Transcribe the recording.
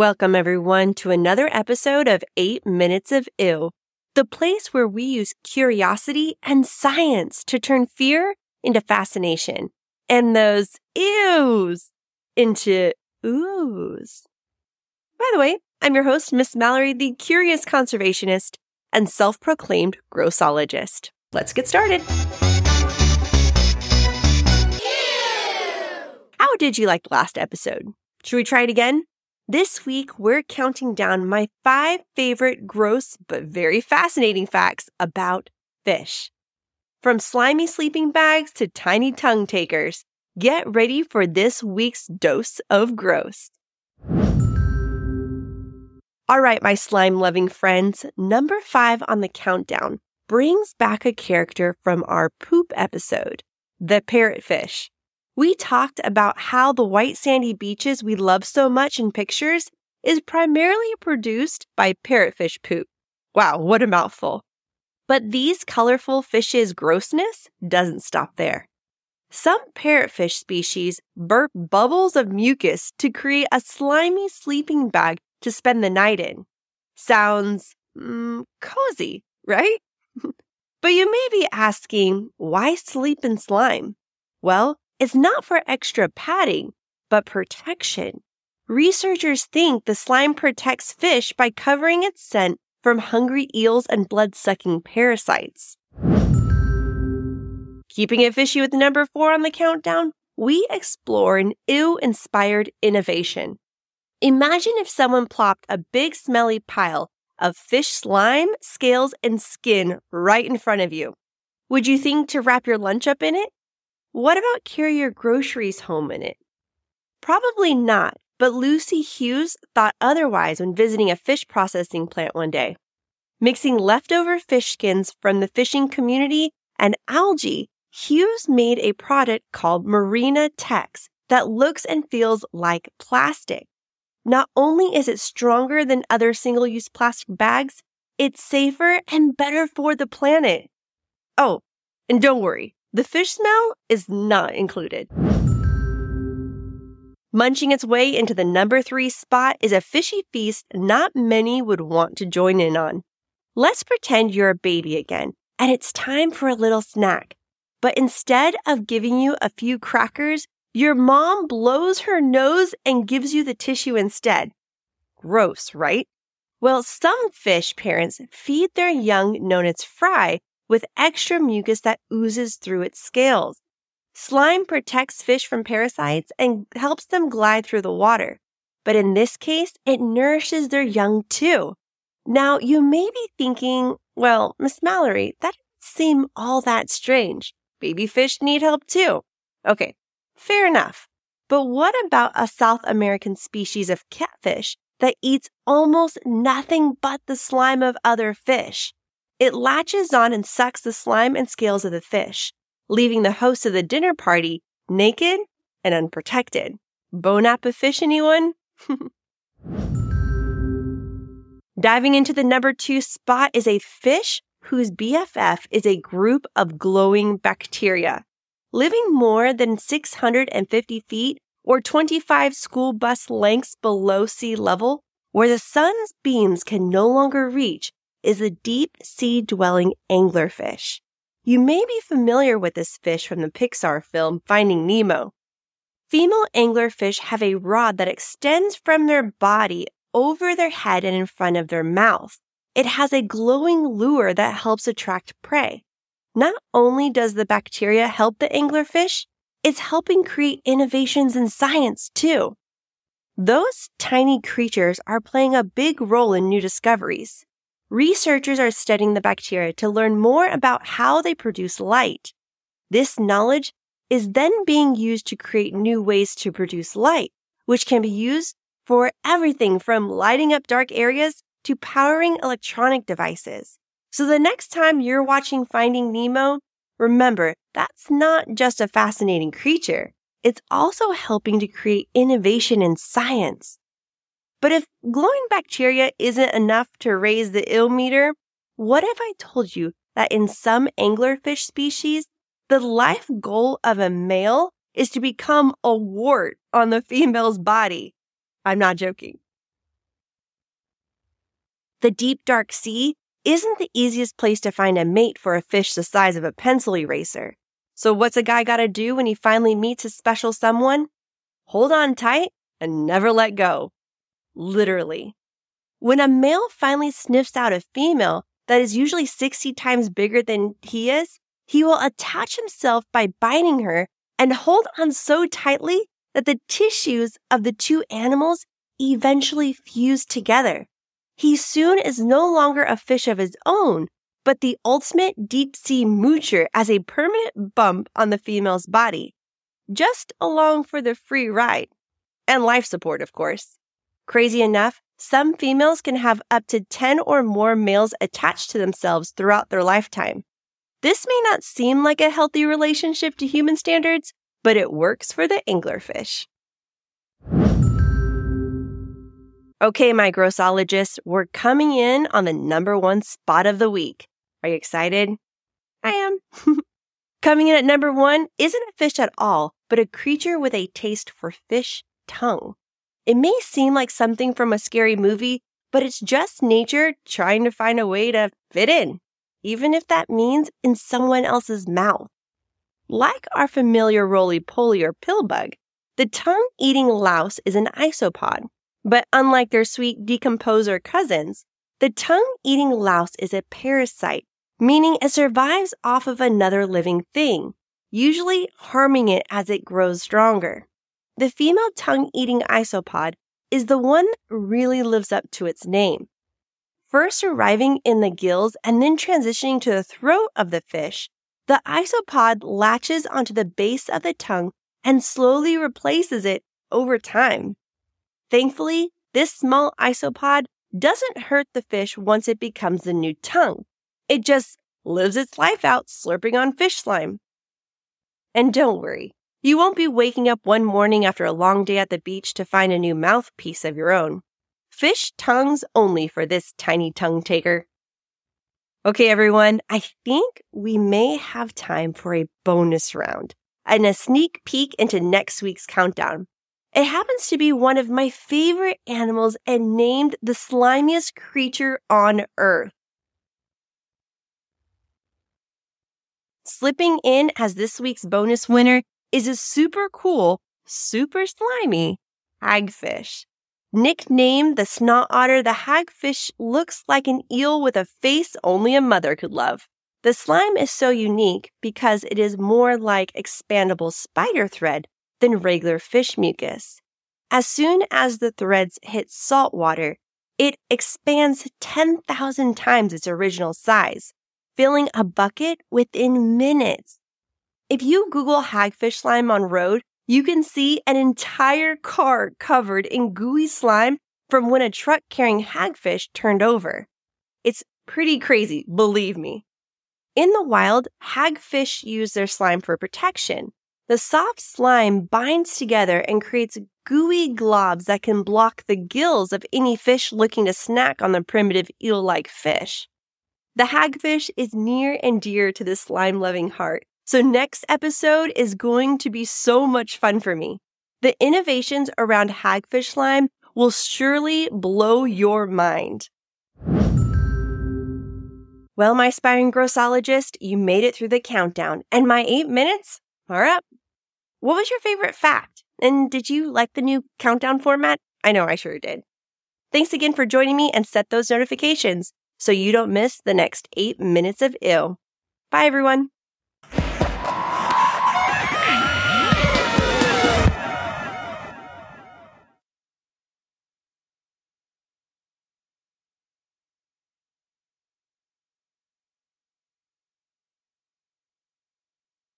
Welcome, everyone, to another episode of 8 Minutes of Eww, the place where we use curiosity and science to turn fear into fascination and those ews into oohs. By the way, I'm your host, Miss Mallory, the curious conservationist and self proclaimed grossologist. Let's get started. How did you like the last episode? Should we try it again? This week, we're counting down my five favorite gross but very fascinating facts about fish. From slimy sleeping bags to tiny tongue takers, get ready for this week's dose of gross. All right, my slime loving friends, number five on the countdown brings back a character from our poop episode, the parrotfish. We talked about how the white sandy beaches we love so much in pictures is primarily produced by parrotfish poop. Wow, what a mouthful. But these colorful fishes' grossness doesn't stop there. Some parrotfish species burp bubbles of mucus to create a slimy sleeping bag to spend the night in. Sounds mm, cozy, right? but you may be asking, why sleep in slime? Well, it's not for extra padding, but protection. Researchers think the slime protects fish by covering its scent from hungry eels and blood sucking parasites. Keeping it fishy with number four on the countdown, we explore an ew inspired innovation. Imagine if someone plopped a big smelly pile of fish slime, scales, and skin right in front of you. Would you think to wrap your lunch up in it? What about carry your groceries home in it? Probably not, but Lucy Hughes thought otherwise when visiting a fish processing plant one day. Mixing leftover fish skins from the fishing community and algae, Hughes made a product called MarinaTex that looks and feels like plastic. Not only is it stronger than other single use plastic bags, it's safer and better for the planet. Oh, and don't worry, the fish smell is not included. Munching its way into the number three spot is a fishy feast not many would want to join in on. Let's pretend you're a baby again and it's time for a little snack. But instead of giving you a few crackers, your mom blows her nose and gives you the tissue instead. Gross, right? Well, some fish parents feed their young known as fry with extra mucus that oozes through its scales. Slime protects fish from parasites and helps them glide through the water. But in this case, it nourishes their young too. Now, you may be thinking, well, Miss Mallory, that doesn't seem all that strange. Baby fish need help too. Okay, fair enough. But what about a South American species of catfish that eats almost nothing but the slime of other fish? It latches on and sucks the slime and scales of the fish, leaving the host of the dinner party naked and unprotected. Bone apple fish, anyone? Diving into the number two spot is a fish whose BFF is a group of glowing bacteria. Living more than 650 feet or 25 school bus lengths below sea level, where the sun's beams can no longer reach, is a deep sea dwelling anglerfish. You may be familiar with this fish from the Pixar film Finding Nemo. Female anglerfish have a rod that extends from their body over their head and in front of their mouth. It has a glowing lure that helps attract prey. Not only does the bacteria help the anglerfish, it's helping create innovations in science too. Those tiny creatures are playing a big role in new discoveries. Researchers are studying the bacteria to learn more about how they produce light. This knowledge is then being used to create new ways to produce light, which can be used for everything from lighting up dark areas to powering electronic devices. So the next time you're watching Finding Nemo, remember that's not just a fascinating creature. It's also helping to create innovation in science. But if glowing bacteria isn't enough to raise the ill meter, what if I told you that in some anglerfish species, the life goal of a male is to become a wart on the female's body? I'm not joking. The deep, dark sea isn't the easiest place to find a mate for a fish the size of a pencil eraser. So, what's a guy gotta do when he finally meets his special someone? Hold on tight and never let go. Literally. When a male finally sniffs out a female that is usually 60 times bigger than he is, he will attach himself by biting her and hold on so tightly that the tissues of the two animals eventually fuse together. He soon is no longer a fish of his own, but the ultimate deep sea moocher as a permanent bump on the female's body, just along for the free ride. And life support, of course. Crazy enough, some females can have up to 10 or more males attached to themselves throughout their lifetime. This may not seem like a healthy relationship to human standards, but it works for the anglerfish. Okay, my grossologists, we're coming in on the number one spot of the week. Are you excited? I am. coming in at number one isn't a fish at all, but a creature with a taste for fish tongue. It may seem like something from a scary movie, but it's just nature trying to find a way to fit in, even if that means in someone else's mouth. Like our familiar roly poly or pill bug, the tongue eating louse is an isopod but unlike their sweet decomposer cousins, the tongue eating louse is a parasite, meaning it survives off of another living thing, usually harming it as it grows stronger. The female tongue eating isopod is the one that really lives up to its name. First arriving in the gills and then transitioning to the throat of the fish, the isopod latches onto the base of the tongue and slowly replaces it over time. Thankfully, this small isopod doesn't hurt the fish once it becomes the new tongue. It just lives its life out slurping on fish slime. And don't worry, you won't be waking up one morning after a long day at the beach to find a new mouthpiece of your own. Fish tongues only for this tiny tongue taker. Okay, everyone, I think we may have time for a bonus round and a sneak peek into next week's countdown. It happens to be one of my favorite animals and named the slimiest creature on earth. Slipping in as this week's bonus winner is a super cool, super slimy hagfish. Nicknamed the snot otter, the hagfish looks like an eel with a face only a mother could love. The slime is so unique because it is more like expandable spider thread than regular fish mucus. As soon as the threads hit salt water, it expands 10,000 times its original size, filling a bucket within minutes. If you Google hagfish slime on road, you can see an entire car covered in gooey slime from when a truck carrying hagfish turned over. It's pretty crazy, believe me. In the wild, hagfish use their slime for protection. The soft slime binds together and creates gooey globs that can block the gills of any fish looking to snack on the primitive eel like fish. The hagfish is near and dear to the slime loving heart, so next episode is going to be so much fun for me. The innovations around hagfish slime will surely blow your mind. Well, my aspiring grossologist, you made it through the countdown, and my eight minutes are up. What was your favorite fact? And did you like the new countdown format? I know I sure did. Thanks again for joining me and set those notifications so you don't miss the next eight minutes of ill. Bye, everyone.